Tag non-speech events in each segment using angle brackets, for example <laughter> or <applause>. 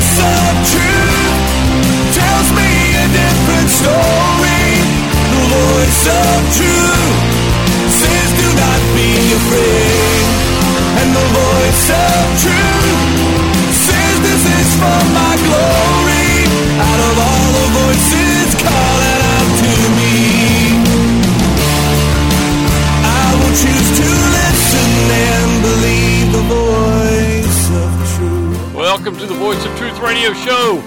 voice of truth tells me a different story. The voice of truth says, Do not be afraid. And the voice of truth says, This is for my glory. Out of all the voices calling out to me, I will choose to listen and believe the voice. Welcome to the Voice of Truth Radio Show.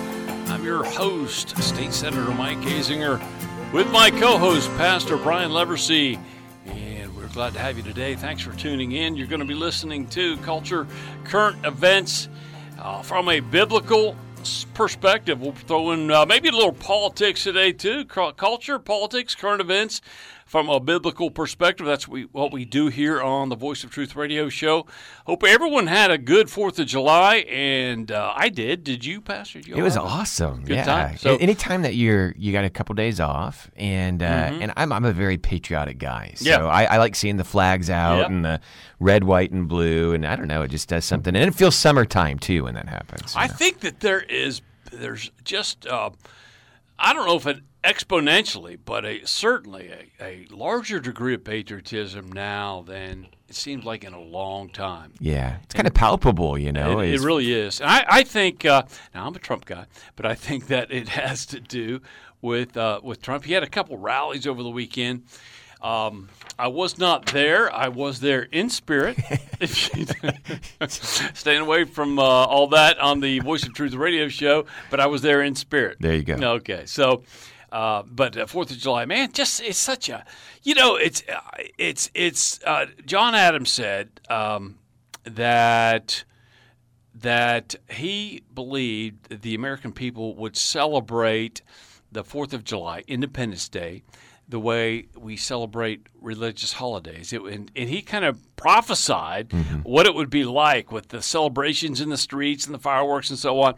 I'm your host, State Senator Mike Azinger, with my co host, Pastor Brian Leversey. And we're glad to have you today. Thanks for tuning in. You're going to be listening to culture, current events uh, from a biblical perspective. We'll throw in uh, maybe a little politics today, too. Culture, politics, current events from a biblical perspective. That's we, what we do here on the Voice of Truth radio show. Hope everyone had a good 4th of July, and uh, I did. Did you, Pastor? Did you It was have awesome. Good yeah. time. So- Anytime that you're you got a couple days off, and uh, and I'm I'm a very patriotic guy, so Mm-hmm. Yeah. I, I like seeing the flags out Yep. and the red, white, and blue, and I don't know, it just does something, and it feels summertime too when that happens. I know. think that there is there's just uh, I don't know if it exponentially, but a, certainly a, a larger degree of patriotism now than it seems like in a long time. yeah, it's kind of palpable, you know. It, it really is. And I, I think uh, now I'm a Trump guy, but I think that it <laughs> has to do with uh, with Trump. He had a couple rallies over the weekend. Um, I was not there. I was there in spirit. <laughs> <laughs> Staying away from uh, all that on the Voice of Truth radio show, but I was there in spirit. There you go. Okay, so. Uh, but uh, Fourth of July, man, just it's such a, you know, it's uh, it's it's. Uh, John Adams said um, that that he believed the American people would celebrate the Fourth of July, Independence Day, the way we celebrate religious holidays. It, and, and he kind of prophesied what it would be like with the celebrations in the streets and the fireworks and so on.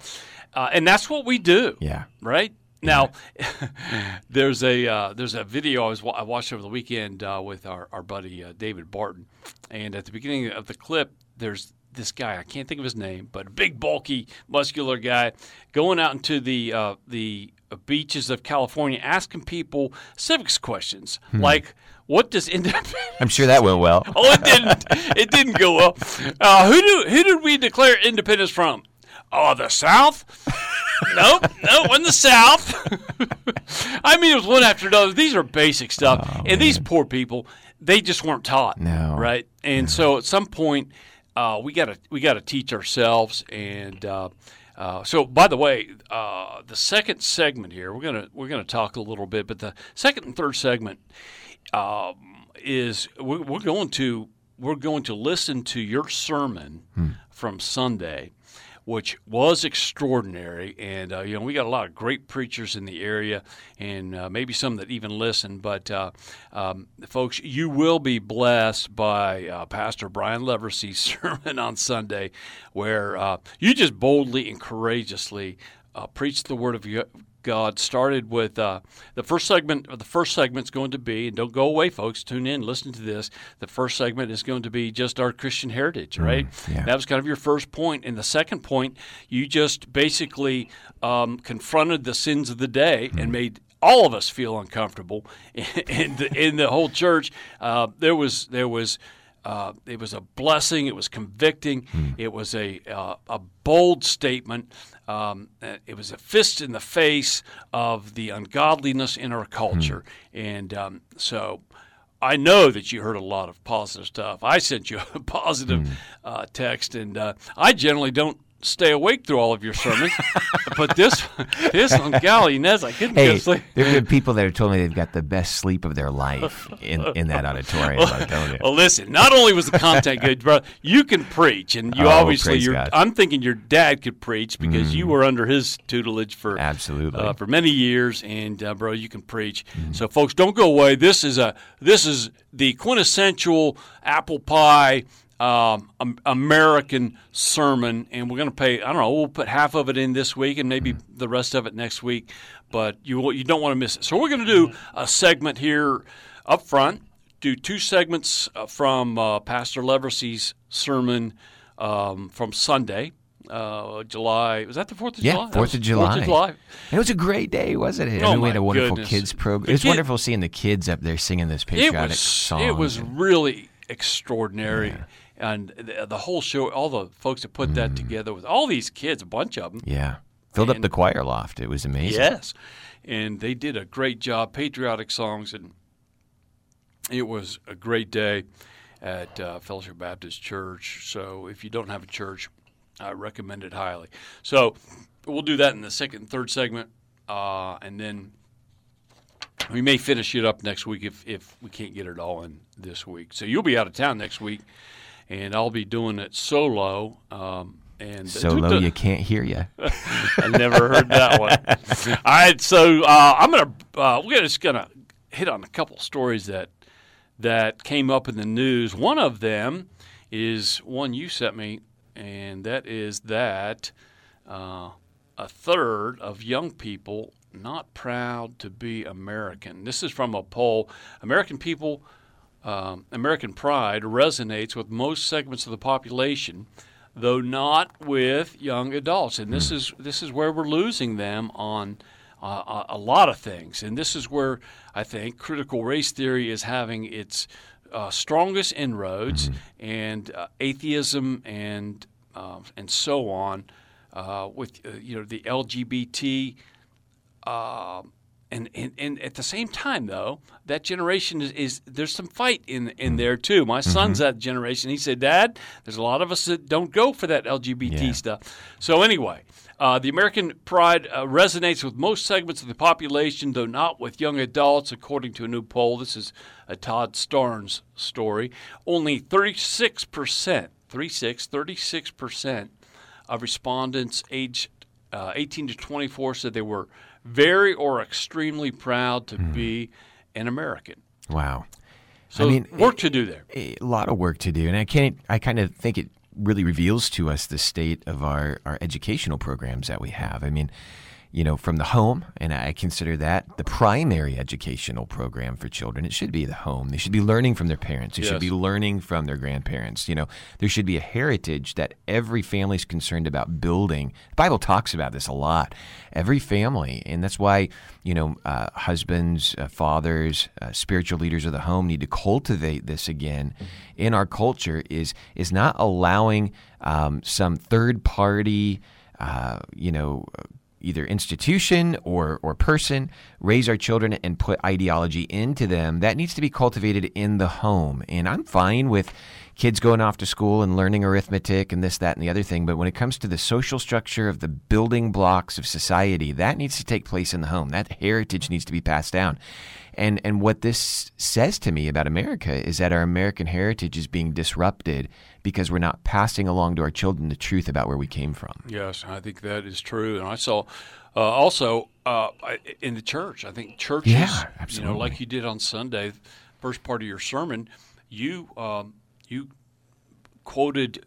Uh, and that's what we do Yeah. right now <laughs> there's a uh, there's a video I was I watched over the weekend uh, with our, our buddy uh, David Barton and at the beginning of the clip there's this guy I can't think of his name but a big bulky muscular guy going out into the uh, the beaches of California asking people civics questions like what does independence <laughs> I'm sure that went well. <laughs> Oh, it didn't. It didn't go well. Uh, who do who did we declare independence from? Oh, the South. Nope, nope, in the South. I mean, it was one after another. These are basic stuff, and these poor people, they just weren't taught. No. right? And so, at some point, uh, we got to we got to teach ourselves. And uh, uh, so, by the way, uh, the second segment here, we're gonna we're gonna talk a little bit, but the second and third segment um, is we're, we're going to we're going to listen to your sermon from Sunday, which was extraordinary. And uh, you know we got a lot of great preachers in the area, and uh, maybe some that even listen. But uh, um, folks, you will be blessed by uh, Pastor Brian Leversey's <laughs> sermon on Sunday, where uh, you just boldly and courageously uh, preach the word of God. Started with uh, the first segment. The first segment is going to be, and don't go away, folks. Tune in, listen to this. The first segment is going to be just our Christian heritage, right? yeah. That was kind of your first point. and the second point, you just basically um, confronted the sins of the day and made all of us feel uncomfortable. <laughs> in the, in the whole church, uh, there was there was. Uh, it was a blessing. It was convicting. It was a uh, a bold statement. Um, uh, it was a fist in the face of the ungodliness in our culture. And um, so, I know that you heard a lot of positive stuff. I sent you a <laughs> positive uh, text, and uh, I generally don't stay awake through all of your sermons. but this this one, golly, Nez, I couldn't Hey, sleep. there have been people that have told me they've got the best sleep of their life in, in that auditorium. <laughs> You. Well, listen. Not only was the content good, bro, you can preach, and you Oh, obviously. You're, God. I'm thinking your dad could preach because you were under his tutelage for Absolutely. uh, for many years, and uh, bro, you can preach. So, folks, don't go away. This is a this is the quintessential apple pie. Um, American sermon, and we're going to pay. I don't know. We'll put half of it in this week, and maybe the rest of it next week. But you you don't want to miss it. So we're going to do a segment here up front. Do two segments uh, from uh, Pastor Leversey's sermon um, from Sunday, uh, July. Was that the Fourth of Yeah, July? Fourth of July. Fourth of July. It was a great day, wasn't it? Oh, I mean, we had a wonderful goodness. kids program. It was kid- wonderful seeing the kids up there singing those It patriotic was songs. it was really extraordinary, and the, the whole show, all the folks that put Mm. that together with all these kids, a bunch of them. yeah, filled up the choir loft. It was amazing. Yes, and they did a great job, patriotic songs, and it was a great day at uh, Fellowship Baptist Church. So if you don't have a church, I recommend it highly. So we'll do that in the second and third segment, uh, and then we may finish it up next week if if we can't get it all in this week. So you'll be out of town next week, and I'll be doing it solo. Um, and So low you can't hear you. <laughs> I never heard that one. <laughs> All right, so uh, I'm gonna uh, we're just gonna hit on a couple stories that that came up in the news. One of them is one you sent me, and that is that uh, a third of young people not proud to be American. This is from a poll. American people, um, American pride resonates with most segments of the population, though not with young adults. And this is this is where we're losing them on. Uh, a, lot of things, and this is where I think critical race theory is having its uh, strongest inroads, and uh, atheism and uh, and so on, uh, with uh, you know the LGBT um, and, and and at the same time though that generation is, is there's some fight in in there too my son's that generation he said dad there's a lot of us that don't go for that lgbt Yeah. stuff so anyway uh, the American pride uh, resonates with most segments of the population, though not with young adults, according to a new poll. This is a Todd Starnes story. Only 36%, 36, 36% of respondents aged uh, 18 to 24 said they were very or extremely proud to mm-hmm. be an American. Wow. So I mean, work to do there. a lot of work to do, and I can't. I kind of think it really reveals to us the state of our our educational programs that we have. I mean, you know, from the home, and I consider that the primary educational program for children. It should be the home. They should be learning from their parents. They Yes. should be learning from their grandparents. You know, there should be a heritage that every family is concerned about building. The Bible talks about this a lot. Every family, and that's why you know, uh, husbands, uh, fathers, uh, spiritual leaders of the home need to cultivate this again in our culture. Is is not allowing um, some third party, uh, you know. Either institution or, or person raise our children and put ideology into them that needs to be cultivated in the home. And I'm fine with kids going off to school and learning arithmetic and this, that, and the other thing. But when it comes to the social structure of the building blocks of society, that needs to take place in the home. That heritage needs to be passed down. And and what this says to me about America is that our American heritage is being disrupted because we're not passing along to our children the truth about where we came from. Yes, I think that is true. And I saw uh, also uh, in the church, I think churches, Yeah, you know, like you did on Sunday, first part of your sermon, you um, you quoted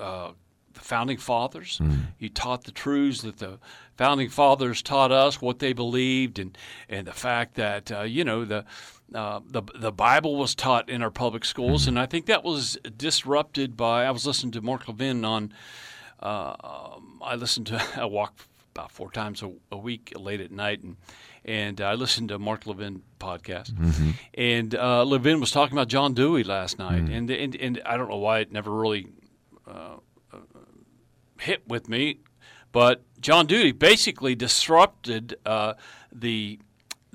uh, the founding fathers. Hmm. You taught the truths that the founding fathers taught us, what they believed, and and the fact that uh, you know the. Uh, the the Bible was taught in our public schools, Hmm. and I think that was disrupted by. I was listening to Mark Levin on uh, um, I listened to <laughs> I walk about four times a, a week late at night and and I listened to Mark Levin podcast and uh, Levin was talking about John Dewey last night and, and and I don't know why it never really uh, uh, hit with me but John Dewey basically disrupted uh, the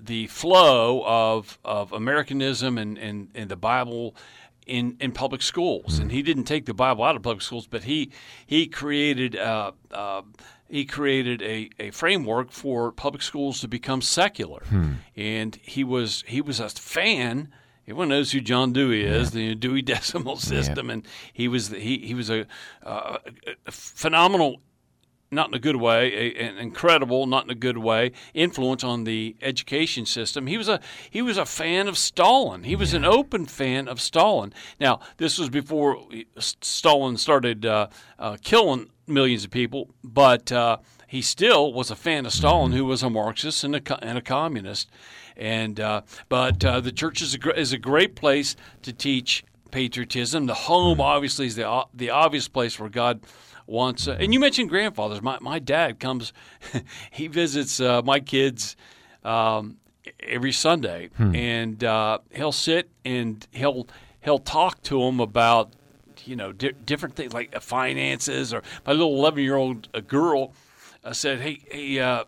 the flow of, of Americanism and, and, and the Bible in, in public schools. And he didn't take the Bible out of public schools, but he he created uh, uh, he created a, a framework for public schools to become secular. And he was he was a fan. Everyone knows who John Dewey is, the Dewey Decimal System, and he was the, he he was a, uh, a phenomenal not in a good way, a, an incredible, not in a good way, influence on the education system. He was a he was a fan of Stalin. He was an open fan of Stalin. Now, this was before Stalin started uh, uh, killing millions of people, but uh, he still was a fan of Stalin, who was a Marxist and a, and a communist. And uh, but uh, the church is a, gr- is a great place to teach patriotism. The home, obviously, is the o- the obvious place where God once. Uh, and you mentioned grandfathers. My my dad comes, <laughs> he visits uh, my kids um, every Sunday, and uh, he'll sit and he'll he'll talk to them about you know di- different things like finances. Or my little eleven year old girl uh, said, "Hey, hey, uh,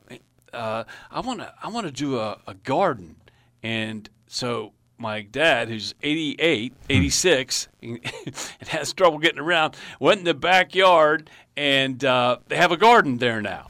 uh, I want to I want to do a, a garden," and so my dad, who's 88, 86, <laughs> and has trouble getting around, went in the backyard and uh, they have a garden there now.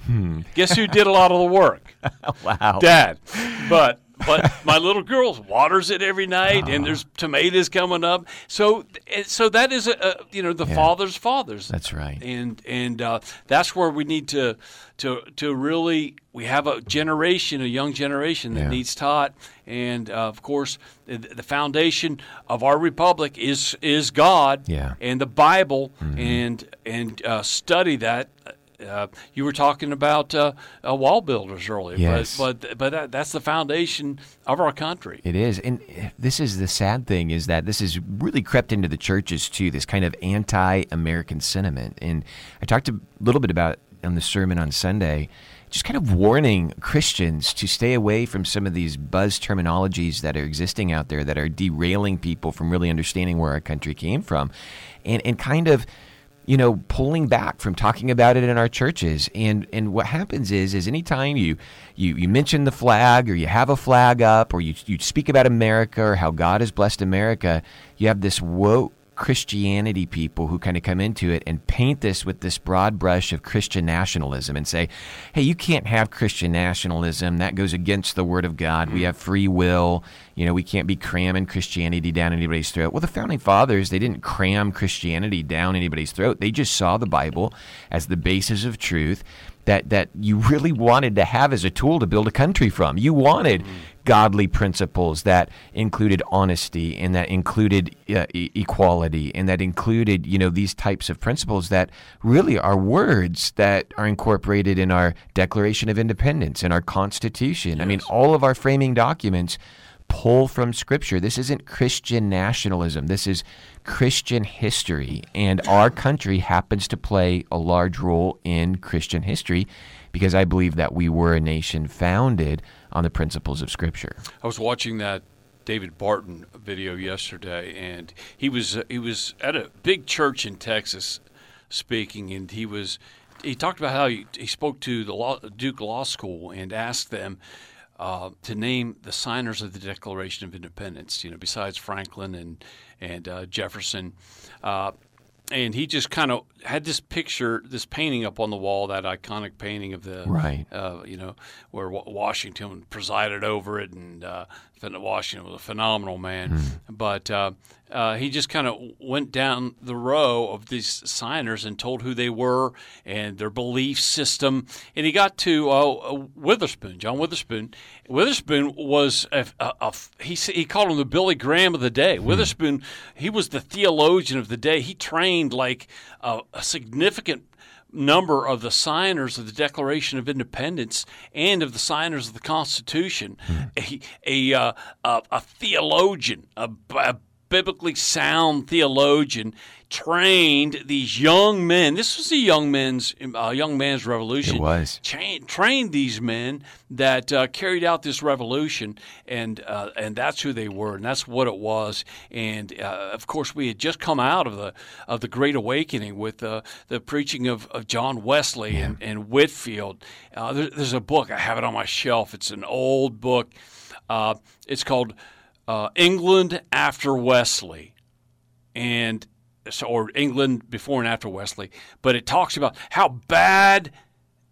Guess who did a lot of the work? <laughs> wow. Dad. But but my little girl waters it every night, and there's tomatoes coming up. So so that is a, a you know the father's fathers. That's right. and and uh, that's where we need to to to really we have a generation, a young generation that Yeah. needs taught, and uh, of course the, the foundation of our republic is is God Yeah. Mm-hmm. and the Bible, and and uh, study that. Uh, you were talking about uh, uh, WallBuilders earlier, Yes. but but but that, that's the foundation of our country. It is, and this is the sad thing is that this has really crept into the churches too. This kind of anti-American sentiment, and I talked a little bit about on the sermon on Sunday, just kind of warning Christians to stay away from some of these buzz terminologies that are existing out there that are derailing people from really understanding where our country came from, and and kind of you know, pulling back from talking about it in our churches. And and what happens is is anytime you you, you mention the flag or you have a flag up or you you speak about America or how God has blessed America, you have this woke Christianity people who kind of come into it and paint this with this broad brush of Christian nationalism and say, hey, you can't have Christian nationalism. That goes against the Word of God. We have free will. You know, we can't be cramming Christianity down anybody's throat. Well, the founding fathers, they didn't cram Christianity down anybody's throat. They just saw the Bible as the basis of truth that, that you really wanted to have as a tool to build a country from. You wanted godly principles that included honesty and that included uh, e- equality and that included, you know, these types of principles that really are words that are incorporated in our Declaration of Independence and our Constitution. I mean, all of our framing documents pull from Scripture. This isn't Christian nationalism. This is Christian history. And our country happens to play a large role in Christian history because I believe that we were a nation founded on the principles of Scripture. I was watching that David Barton video yesterday, and he was he was at a big church in Texas speaking, and he was he talked about how he, he spoke to the law, Duke Law School and asked them uh, to name the signers of the Declaration of Independence. You know, besides Franklin and and uh, Jefferson. Uh, and he just kind of had this picture, this painting up on the wall, that iconic painting of the Right. uh, you know, where Wa- Washington presided over it, and uh, Washington was a phenomenal man. But uh, uh, he just kind of went down the row of these signers and told who they were and their belief system. And he got to uh, Witherspoon, John Witherspoon. Witherspoon was a, a, a he he called him the Billy Graham of the day. Witherspoon, he was the theologian of the day. He trained like a, a significant number of the signers of the Declaration of Independence and of the signers of the Constitution, a a, uh, a, a theologian, a, a biblically sound theologian, trained these young men. This was a young men's uh, young man's revolution. It was. Trained these men that uh, carried out this revolution, and uh, and that's who they were, and that's what it was. And uh, of course, we had just come out of the of the Great Awakening with uh, the preaching of, of John Wesley and, and Whitefield. Uh, there, there's a book I have it on my shelf. It's an old book. Uh, it's called uh, England After Wesley, and so, or England before and after Wesley. But it talks about how bad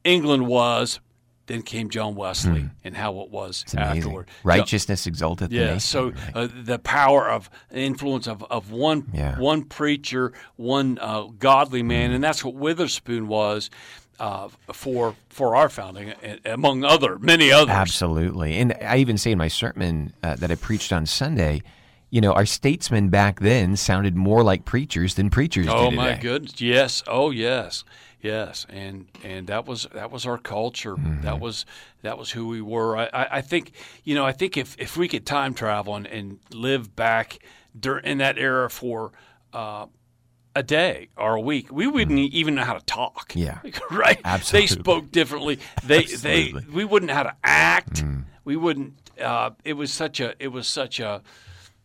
England was. Then came John Wesley and how it was. It's amazing. afterward. Righteousness exalteth the Yeah, so uh, the power of influence of, of one Yeah. one preacher, one uh, godly man, and that's what Witherspoon was uh, for for our founding, among other many others. Absolutely. And I even say in my sermon uh, that I preached on Sunday, you know, our statesmen back then sounded more like preachers than preachers do Oh today. my goodness! Yes. Oh yes. Yes. And and that was that was our culture. Mm-hmm. That was that was who we were. I, I, I think you know I think if, if we could time travel and, and live back dur- in that era for uh, a day or a week. We wouldn't even know how to talk. Yeah. <laughs> right. Absolutely. They spoke differently. They they we wouldn't know how to act. We wouldn't. Uh, it was such a. It was such a.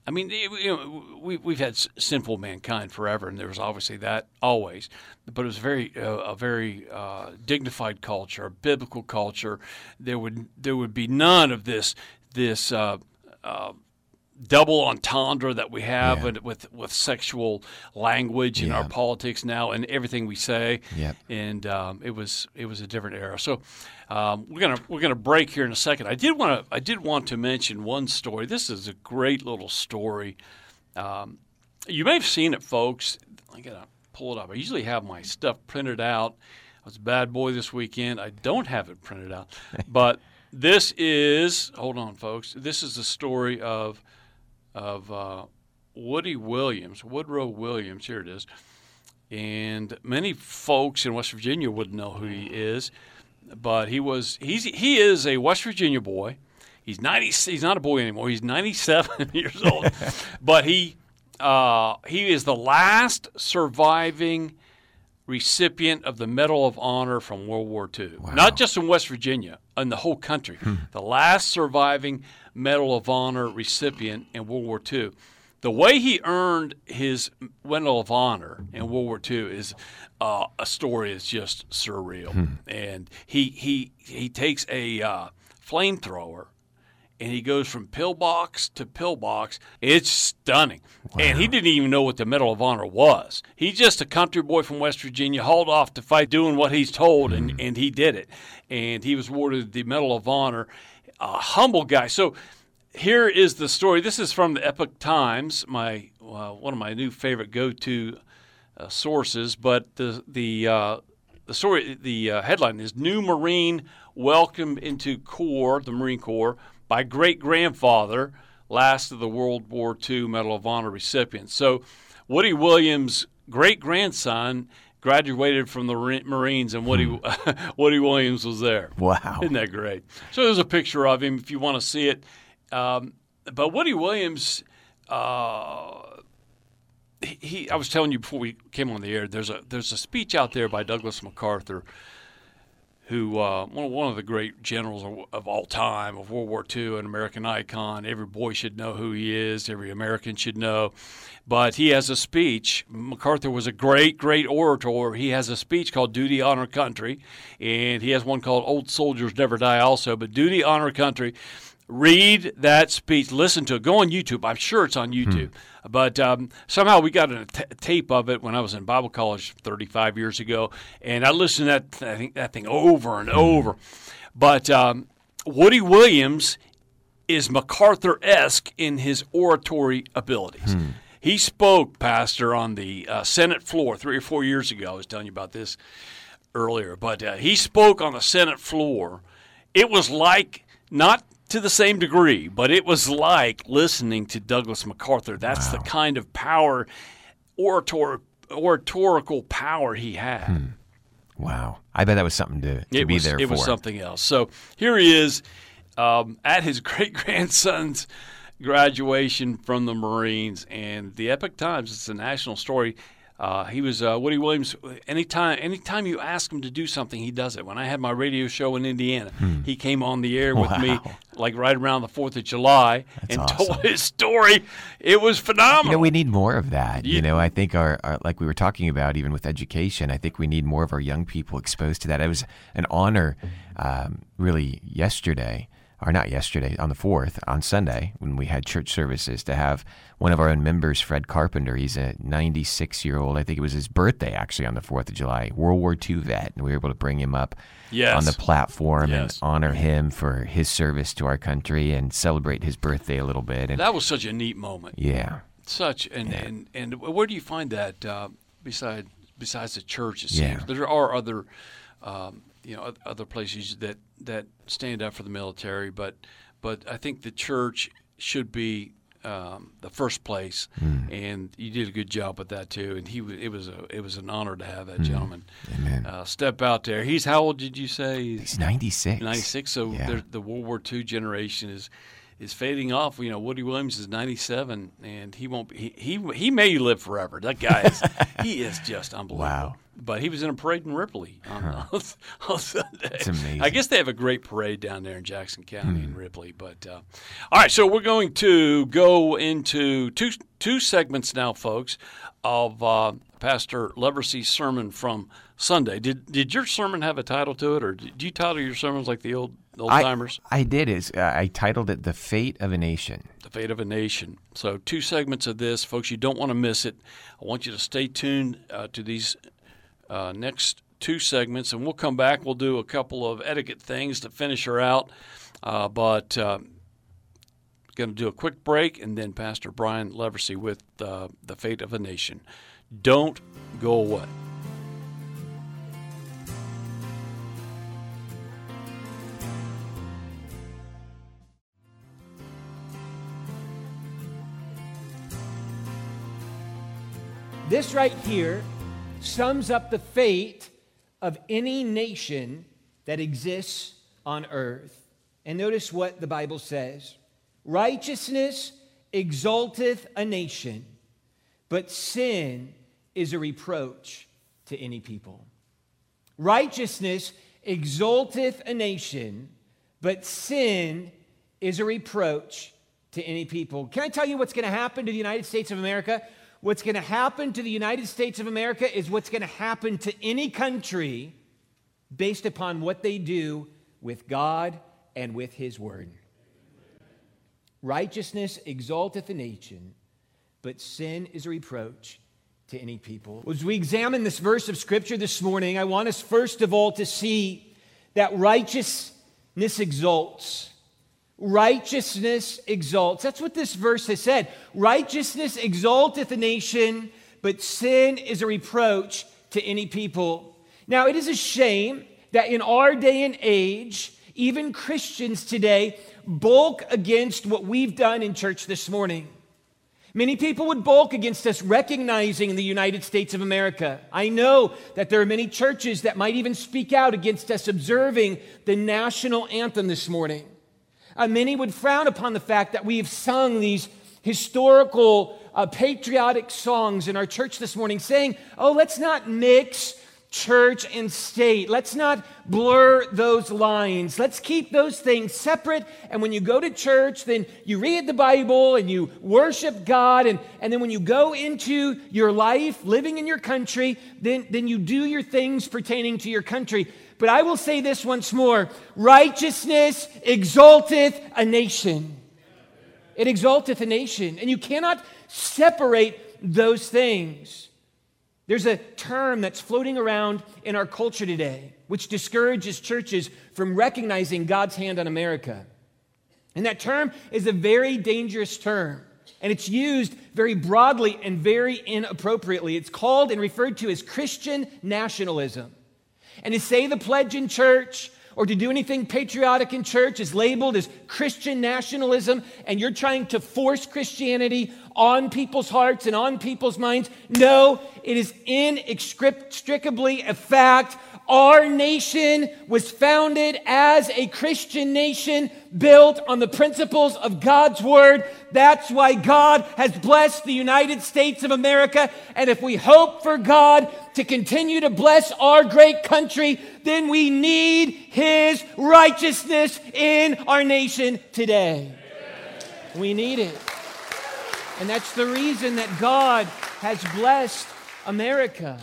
I mean, you know, we we've had sinful mankind forever, and there was obviously that always, but it was very uh, a very uh, dignified culture, a biblical culture. There would there would be none of this this. Uh, uh, double entendre that we have Yeah. with, with sexual language in our politics now and everything we say. Yep. And um, it was it was a different era. So um, we're gonna we're gonna break here in a second. I did want to I did want to mention one story. This is a great little story. Um, you may have seen it, folks. I gotta pull it up. I usually have my stuff printed out. I was a bad boy this weekend. I don't have it printed out, <laughs> but this is hold on, folks. This is the story of of uh, Woody Williams, Woodrow Williams. Here it is, and many folks in West Virginia wouldn't know who he is, but he was he's he is a West Virginia boy. He's ninety. He's not a boy anymore. He's ninety-seven <laughs> years old, but he uh, he is the last surviving recipient of the Medal of Honor from World War II. Not just in West Virginia, in the whole country. The last surviving Medal of Honor recipient in World War II. The way he earned his Medal of Honor in World War II is uh, a story is just surreal. And he he he takes a uh, flamethrower and he goes from pillbox to pillbox. It's stunning. And he didn't even know what the Medal of Honor was. He's just a country boy from West Virginia, hauled off to fight, doing what he's told, and, and he did it. And he was awarded the Medal of Honor. A humble guy. So here is the story. This is from the Epoch Times, my uh, one of my new favorite go-to uh, sources. But the the uh, the story, the uh, headline is "New Marine Welcomed into Corps, the Marine Corps, by great grandfather, last of the World War II Medal of Honor recipients." So, Woody Williams' great grandson graduated from the Marines, and Woody <laughs> Woody Williams was there. Wow. Isn't that great? So there's a picture of him if you want to see it. Um, but Woody Williams, uh, he, he, I was telling you before we came on the air. There's a there's a speech out there by Douglas MacArthur, who uh, one, of the great generals of, of all time of World War II, an American icon. Every boy should know who he is. Every American should know. But he has a speech. MacArthur was a great, great orator. He has a speech called "Duty, Honor, Country," and he has one called "Old Soldiers Never Die." Also, but "Duty, Honor, Country." Read that speech. Listen to it. Go on YouTube. I'm sure it's on YouTube. But um, somehow we got a t- tape of it when I was in Bible college 35 years ago, and I listened to that I think that thing over and over. But um, Woody Williams is MacArthur esque in his oratory abilities. He spoke, Pastor, on the uh, Senate floor three or four years ago. I was telling you about this earlier, but uh, he spoke on the Senate floor. It was like, not to the same degree, but it was like listening to Douglas MacArthur. That's the kind of power, orator, oratorical power he had. Wow. I bet that was something to, to it be was, there it for. was something else. So here he is um, at his <laughs> great grandson's graduation from the Marines, and the Epoch Times. It's a national story. Uh, he was uh, Woody Williams. Anytime, anytime you ask him to do something, he does it. When I had my radio show in Indiana, he came on the air with me, like right around the Fourth of July, and told his story. It was phenomenal. You know, we need more of that. You- You know, I think our, our, like we were talking about, even with education, I think we need more of our young people exposed to that. It was an honor, um, really, yesterday, or not yesterday, on the 4th, on Sunday, when we had church services, to have one of our own members, Fred Carpenter. He's a 96 year old. I think it was his birthday, actually, on the 4th of July, World War II vet. And we were able to bring him up Yes. on the platform Yes. and honor him for his service to our country and celebrate his birthday a little bit. And that was such a neat moment. yeah. Such and and, and where do you find that uh, beside besides the church? It seems Yeah. there are other um, you know other places that that stand up for the military, but but I think the church should be um, the first place, Hmm. and you did a good job with that too. And he it was a it was an honor to have that gentleman Hmm. Uh, step out there. He's how old did you say? He's 96. 96. So Yeah. the, the World War II generation is is fading off. You know, Woody Williams is 97, and he won't. Be, he he he may live forever. That guy is <laughs> he is just unbelievable. Wow. But he was in a parade in Ripley on, <laughs> on Sunday. It's amazing. I guess they have a great parade down there in Jackson County in Ripley. But uh, all right, so we're going to go into two two segments now, folks, of uh, Pastor Leversey's sermon from Sunday. Did did your sermon have a title to it, or did you title your sermons like the old old I, timers? I did. Is uh, I titled it "The Fate of a Nation." The Fate of a Nation. So, two segments of this, folks. You don't want to miss it. I want you to stay tuned uh, to these uh, next two segments, and we'll come back. We'll do a couple of etiquette things to finish her out. Uh, but uh, going to do a quick break, and then Pastor Brian Leversey with uh, The Fate of a Nation. Don't go away. This right here sums up the fate of any nation that exists on earth. And notice what the Bible says Righteousness exalteth a nation, but sin is a reproach to any people. Righteousness exalteth a nation, but sin is a reproach to any people. Can I tell you what's going to happen to the United States of America? What's going to happen to the United States of America is what's going to happen to any country based upon what they do with God and with His Word. Righteousness exalteth a nation, but sin is a reproach to any people. As we examine this verse of Scripture this morning, I want us first of all to see that righteousness exalts. Righteousness exalts. That's what this verse has said. Righteousness exalteth a nation, but sin is a reproach to any people. Now, it is a shame that in our day and age, even Christians today bulk against what we've done in church this morning. Many people would bulk against us recognizing the United States of America. I know that there are many churches that might even speak out against us observing the national anthem this morning. Uh, many would frown upon the fact that we have sung these historical, uh, patriotic songs in our church this morning, saying, oh, let's not mix church and state. Let's not blur those lines. Let's keep those things separate. And when you go to church, then you read the Bible and you worship God. And, and then when you go into your life, living in your country, then, then you do your things pertaining to your country. But I will say this once more righteousness exalteth a nation. It exalteth a nation. And you cannot separate those things. There's a term that's floating around in our culture today, which discourages churches from recognizing God's hand on America. And that term is a very dangerous term. And it's used very broadly and very inappropriately. It's called and referred to as Christian nationalism. And to say the pledge in church or to do anything patriotic in church is labeled as Christian nationalism, and you're trying to force Christianity on people's hearts and on people's minds. No, it is inextricably a fact. Our nation was founded as a Christian nation built on the principles of God's Word. That's why God has blessed the United States of America. And if we hope for God to continue to bless our great country, then we need His righteousness in our nation today. We need it. And that's the reason that God has blessed America.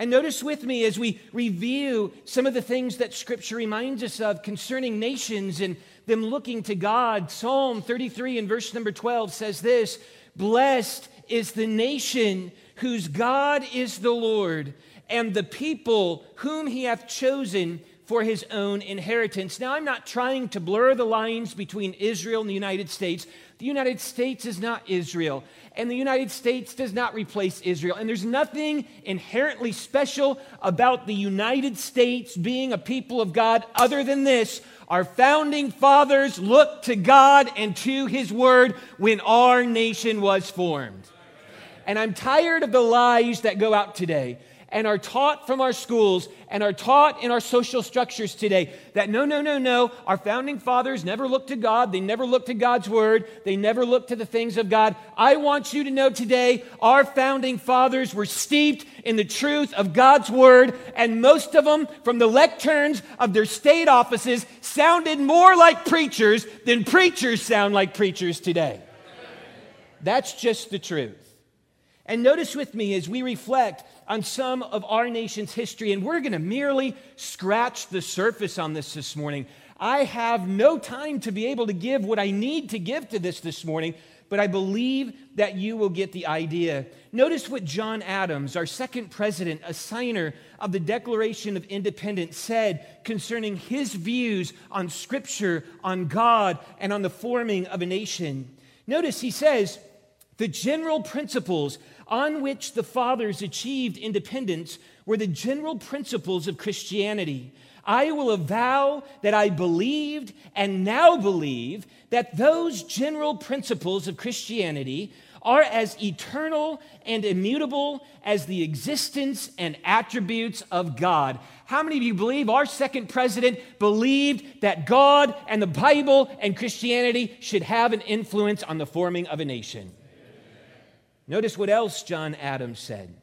And notice with me as we review some of the things that Scripture reminds us of concerning nations and them looking to God. Psalm 33 and verse number 12 says this Blessed is the nation whose God is the Lord, and the people whom he hath chosen for his own inheritance. Now, I'm not trying to blur the lines between Israel and the United States. The United States is not Israel, and the United States does not replace Israel. And there's nothing inherently special about the United States being a people of God other than this. Our founding fathers looked to God and to his word when our nation was formed. And I'm tired of the lies that go out today. And are taught from our schools and are taught in our social structures today that no, no, no, no, our founding fathers never looked to God. They never looked to God's word. They never looked to the things of God. I want you to know today our founding fathers were steeped in the truth of God's word, and most of them, from the lecterns of their state offices, sounded more like preachers than preachers sound like preachers today. That's just the truth. And notice with me as we reflect on some of our nation's history, and we're going to merely scratch the surface on this this morning. I have no time to be able to give what I need to give to this this morning, but I believe that you will get the idea. Notice what John Adams, our second president, a signer of the Declaration of Independence, said concerning his views on Scripture, on God, and on the forming of a nation. Notice he says, the general principles on which the fathers achieved independence were the general principles of Christianity. I will avow that I believed and now believe that those general principles of Christianity are as eternal and immutable as the existence and attributes of God. How many of you believe our second president believed that God and the Bible and Christianity should have an influence on the forming of a nation? Notice what else John Adams said.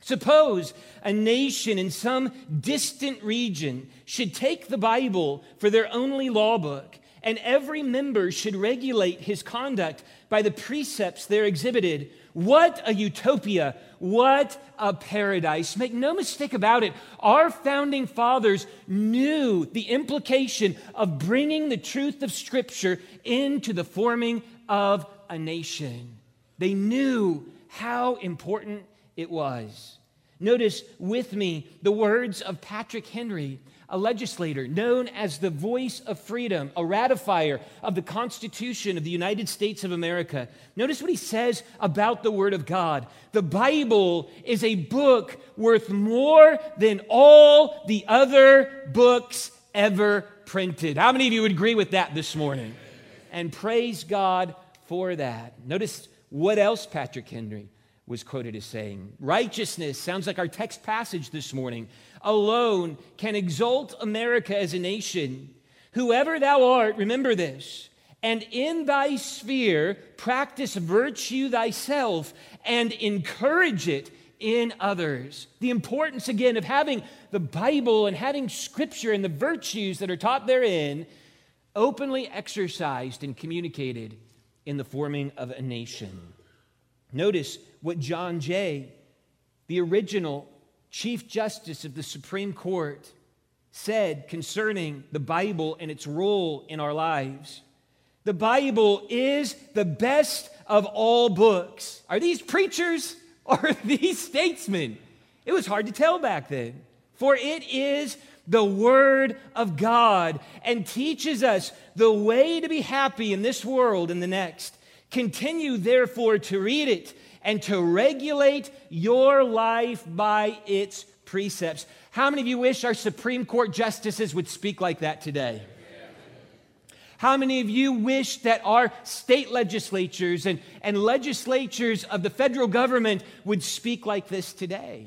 Suppose a nation in some distant region should take the Bible for their only law book, and every member should regulate his conduct by the precepts there exhibited. What a utopia! What a paradise. Make no mistake about it, our founding fathers knew the implication of bringing the truth of Scripture into the forming of a nation. They knew how important it was. Notice with me the words of Patrick Henry, a legislator known as the voice of freedom, a ratifier of the Constitution of the United States of America. Notice what he says about the Word of God. The Bible is a book worth more than all the other books ever printed. How many of you would agree with that this morning? And praise God for that. Notice what else Patrick Henry was quoted as saying? Righteousness sounds like our text passage this morning. Alone can exalt America as a nation. Whoever thou art, remember this, and in thy sphere practice virtue thyself and encourage it in others. The importance, again, of having the Bible and having Scripture and the virtues that are taught therein openly exercised and communicated in the forming of a nation. Notice what John Jay, the original Chief Justice of the Supreme Court, said concerning the Bible and its role in our lives. The Bible is the best of all books. Are these preachers or are <laughs> these statesmen? It was hard to tell back then. For it is the Word of God and teaches us the way to be happy in this world and the next. Continue, therefore, to read it and to regulate your life by its precepts. How many of you wish our Supreme Court justices would speak like that today? How many of you wish that our state legislatures and, and legislatures of the federal government would speak like this today?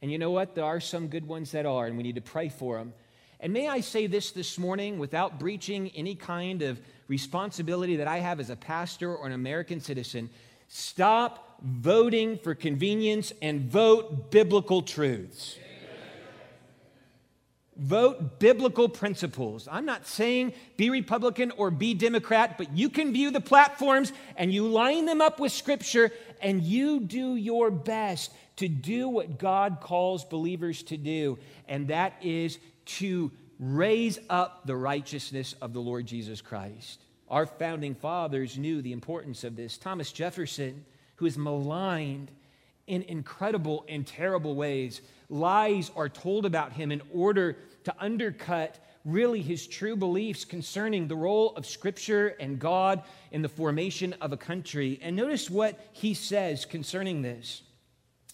And you know what? There are some good ones that are, and we need to pray for them. And may I say this this morning without breaching any kind of responsibility that I have as a pastor or an American citizen stop voting for convenience and vote biblical truths. Vote biblical principles. I'm not saying be Republican or be Democrat, but you can view the platforms and you line them up with Scripture and you do your best to do what God calls believers to do, and that is to raise up the righteousness of the Lord Jesus Christ. Our founding fathers knew the importance of this. Thomas Jefferson, who is maligned in incredible and terrible ways, lies are told about him in order to undercut really his true beliefs concerning the role of Scripture and God in the formation of a country. And notice what he says concerning this.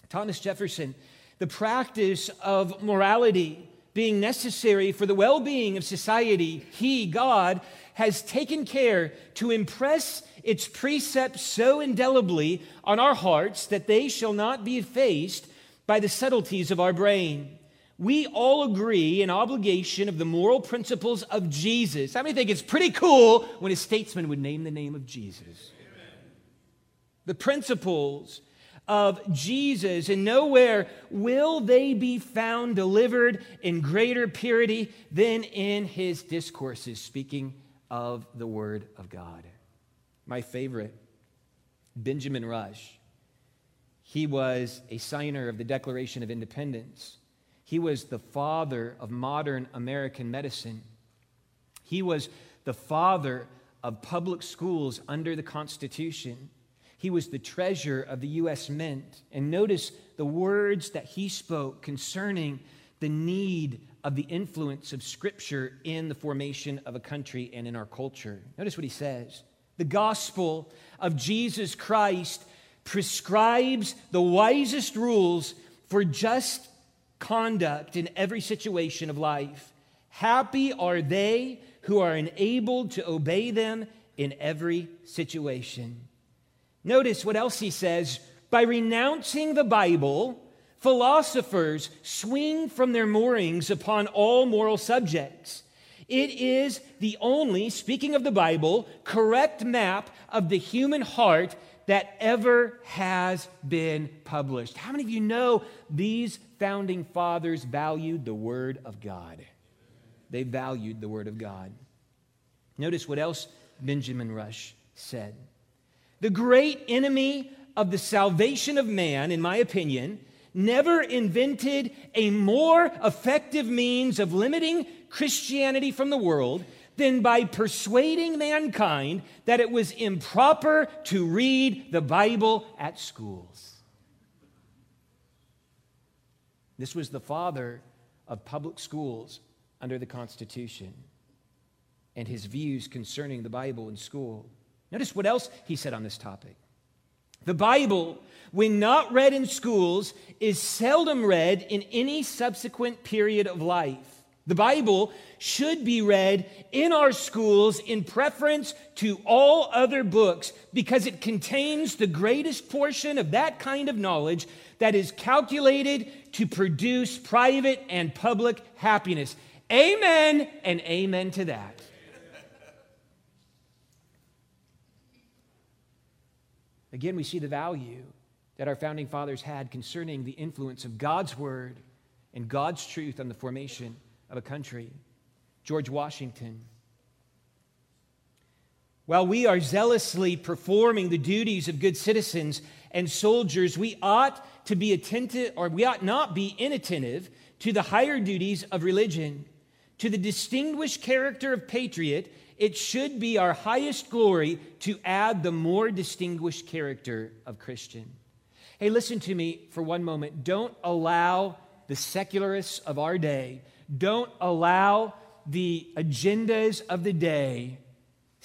Thomas Jefferson, the practice of morality being necessary for the well being of society, He, God, has taken care to impress its precepts so indelibly on our hearts that they shall not be effaced by the subtleties of our brain. We all agree in obligation of the moral principles of Jesus. How many think it's pretty cool when a statesman would name the name of Jesus? The principles of Jesus, and nowhere will they be found delivered in greater purity than in his discourses, speaking of the Word of God. My favorite, Benjamin Rush. He was a signer of the Declaration of Independence. He was the father of modern American medicine. He was the father of public schools under the Constitution. He was the treasurer of the U.S. Mint. And notice the words that he spoke concerning the need of the influence of Scripture in the formation of a country and in our culture. Notice what he says The gospel of Jesus Christ prescribes the wisest rules for just conduct in every situation of life. Happy are they who are enabled to obey them in every situation. Notice what else he says. By renouncing the Bible, philosophers swing from their moorings upon all moral subjects. It is the only, speaking of the Bible, correct map of the human heart that ever has been published. How many of you know these founding fathers valued the Word of God? They valued the Word of God. Notice what else Benjamin Rush said. The great enemy of the salvation of man, in my opinion, never invented a more effective means of limiting Christianity from the world than by persuading mankind that it was improper to read the Bible at schools. This was the father of public schools under the Constitution and his views concerning the Bible in school. Notice what else he said on this topic. The Bible, when not read in schools, is seldom read in any subsequent period of life. The Bible should be read in our schools in preference to all other books because it contains the greatest portion of that kind of knowledge that is calculated to produce private and public happiness. Amen and amen to that. Again, we see the value that our founding fathers had concerning the influence of God's word and God's truth on the formation of a country. George Washington. While we are zealously performing the duties of good citizens and soldiers, we ought to be attentive, or we ought not be inattentive to the higher duties of religion. To the distinguished character of patriot, it should be our highest glory to add the more distinguished character of Christian. Hey, listen to me for one moment. Don't allow the secularists of our day, don't allow the agendas of the day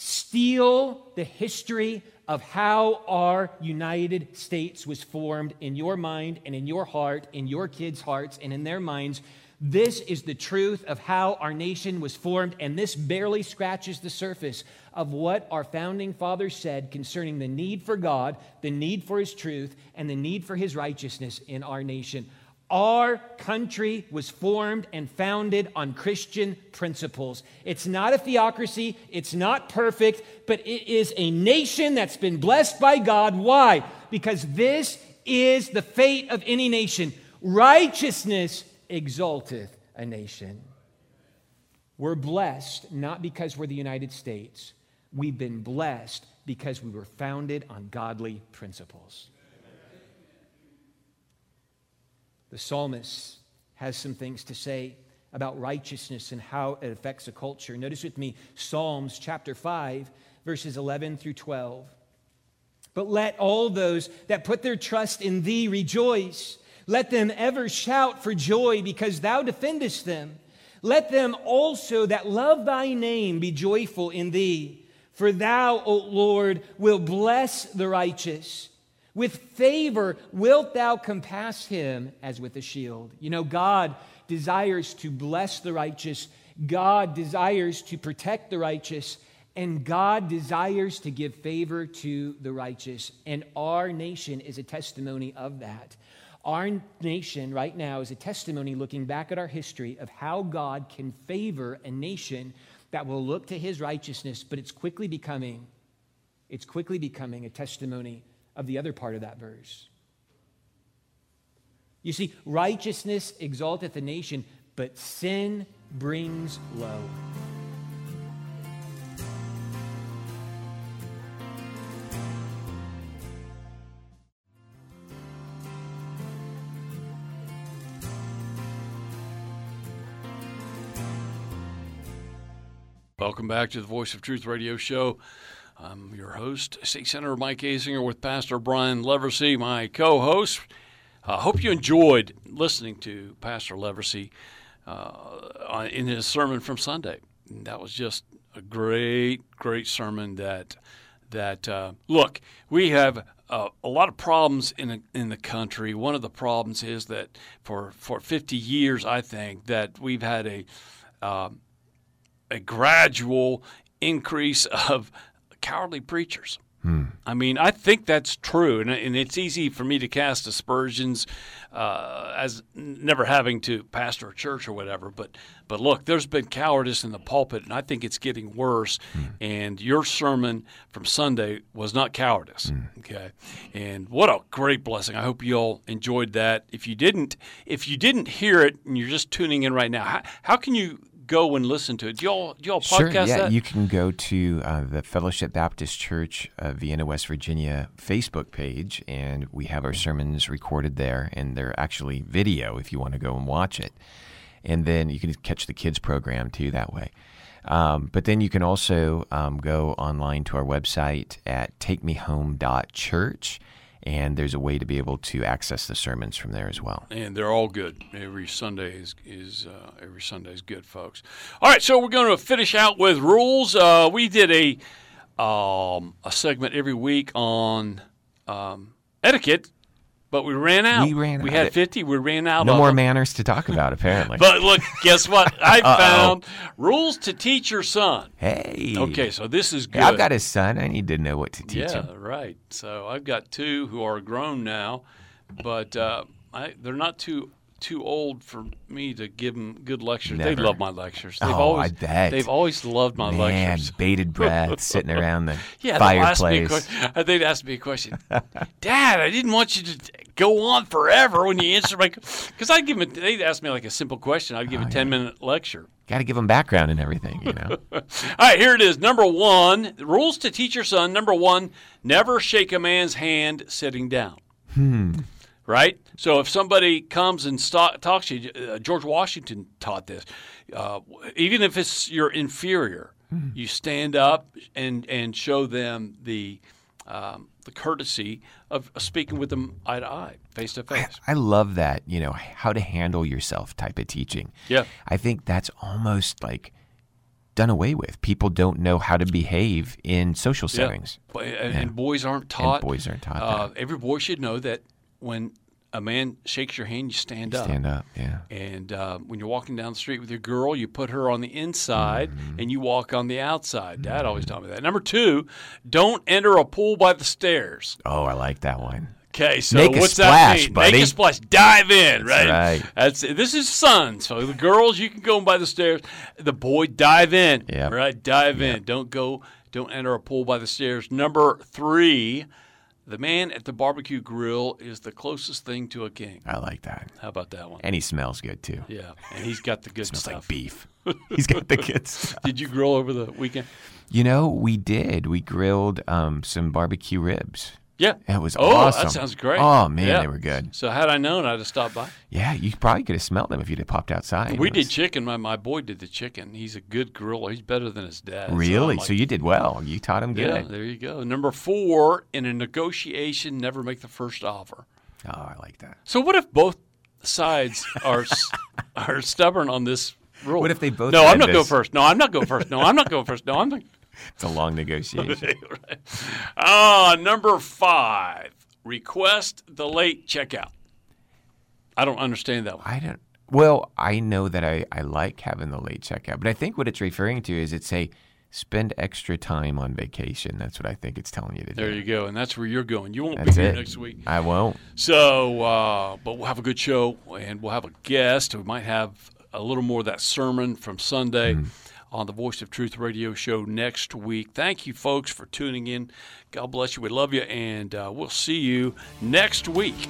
steal the history of how our United States was formed in your mind and in your heart, in your kids' hearts and in their minds this is the truth of how our nation was formed, and this barely scratches the surface of what our founding fathers said concerning the need for God, the need for His truth, and the need for His righteousness in our nation. Our country was formed and founded on Christian principles. It's not a theocracy, it's not perfect, but it is a nation that's been blessed by God. Why? Because this is the fate of any nation. Righteousness exalteth a nation. We're blessed not because we're the United States. We've been blessed because we were founded on godly principles. The psalmist has some things to say about righteousness and how it affects a culture. Notice with me Psalms chapter 5, verses 11 through 12. But let all those that put their trust in thee rejoice. Let them ever shout for joy because thou defendest them. Let them also that love thy name be joyful in thee. For thou, O Lord, will bless the righteous. With favor wilt thou compass him as with a shield. You know, God desires to bless the righteous, God desires to protect the righteous, and God desires to give favor to the righteous. And our nation is a testimony of that. Our nation right now is a testimony looking back at our history of how God can favor a nation that will look to his righteousness, but it's quickly becoming it's quickly becoming a testimony of the other part of that verse. You see, righteousness exalteth a nation, but sin brings low. Welcome back to the Voice of Truth radio show. I'm your host, State Senator Mike Azinger, with Pastor Brian Leversey, my co host. I uh, hope you enjoyed listening to Pastor Leversey uh, in his sermon from Sunday. That was just a great, great sermon. That that uh, look, we have uh, a lot of problems in in the country. One of the problems is that for for 50 years, I think that we've had a um, a gradual increase of cowardly preachers. Hmm. I mean, I think that's true, and, and, it's easy for me to cast aspersions uh, as never having to pastor a church or whatever. But but look, there's been cowardice in the pulpit, and I think it's getting worse. Hmm. And your sermon from Sunday was not cowardice, hmm. okay? And what a great blessing! I hope you all enjoyed that. If you didn't, if you didn't hear it, and you're just tuning in right now, how, how can you go and listen to it. Do y'all, do y'all podcast sure, yeah, that? you can go to uh, the Fellowship Baptist Church, uh, Vienna, West Virginia Facebook page, and we have our sermons recorded there, and they're actually video if you want to go and watch it. And then you can catch the kids program too that way. Um, but then you can also um, go online to our website at takemehome.church and there's a way to be able to access the sermons from there as well. And they're all good. Every Sunday is is uh, every Sunday is good, folks. All right, so we're going to finish out with rules. Uh, we did a um, a segment every week on um, etiquette but we ran out. We ran. We out. had fifty. We ran out. No more them. manners to talk about, apparently. but look, guess what? <laughs> I found rules to teach your son. Hey. Okay, so this is good. I've got a son. I need to know what to teach yeah, him. Yeah, right. So I've got two who are grown now, but uh, I, they're not too too old for me to give them good lectures. Never. They love my lectures. They've oh, always, I bet. They've always loved my Man, lectures. <laughs> bated breath, sitting around the <laughs> yeah, fireplace. Ask me a, they'd ask me a question. Dad, I didn't want you to go on forever when you answer my. Because I'd give them. They'd ask me like a simple question. I'd give oh, a ten yeah. minute lecture. Got to give them background and everything, you know. <laughs> All right, here it is. Number one, rules to teach your son. Number one, never shake a man's hand sitting down. Hmm right? So if somebody comes and st- talks to you, uh, George Washington taught this. Uh, even if it's your inferior, mm-hmm. you stand up and and show them the um, the courtesy of speaking with them eye to eye, face to face. I love that. You know how to handle yourself type of teaching. Yeah, I think that's almost like done away with. People don't know how to behave in social settings. Yeah. And, yeah. boys aren't taught. And boys aren't taught. Uh, every boy should know that when a man shakes your hand, you stand up. Stand up, yeah. And uh, when you're walking down the street with your girl, you put her on the inside mm-hmm. and you walk on the outside. Dad always taught me that. Number two, don't enter a pool by the stairs. Oh, I like that one. Okay, so Make what's splash, that mean? buddy. Make a splash. Dive in, That's right? right. That's this is sun. So the girls, you can go by the stairs. The boy, dive in. Yep. Right, dive Yep. in. Don't go. Don't enter a pool by the stairs. Number three, the man at the barbecue grill is the closest thing to a king. I like that. How about that one? And he smells good too. Yeah, and he's got the <laughs> good smells stuff. like beef. <laughs> he's got the good stuff. Did you grill over the weekend? You know, we did. We grilled um, some barbecue ribs. Yeah. It was oh, awesome. that sounds great. Oh, man, yeah. they were good. So, had I known, I'd have stopped by. Yeah, you probably could have smelled them if you'd have popped outside. We did chicken. My, my boy did the chicken. He's a good griller. He's better than his dad. Really? So, like, so you did well. You taught him good. Yeah, there you go. Number four, in a negotiation, never make the first offer. Oh, I like that. So, what if both sides are <laughs> are stubborn on this rule? What if they both? No, I'm not this? going first. No, I'm not going first. No, I'm not going first. No, I'm not it's a long negotiation. <laughs> right. Ah, number five, request the late checkout. I don't understand that one. I don't. Well, I know that I, I like having the late checkout, but I think what it's referring to is it's a spend extra time on vacation. That's what I think it's telling you to do. There you go. And that's where you're going. You won't that's be here next week. I won't. So, uh, but we'll have a good show and we'll have a guest. We might have a little more of that sermon from Sunday. Mm on the Voice of Truth radio show next week. Thank you, folks, for tuning in. God bless you. We love you, and uh, we'll see you next week.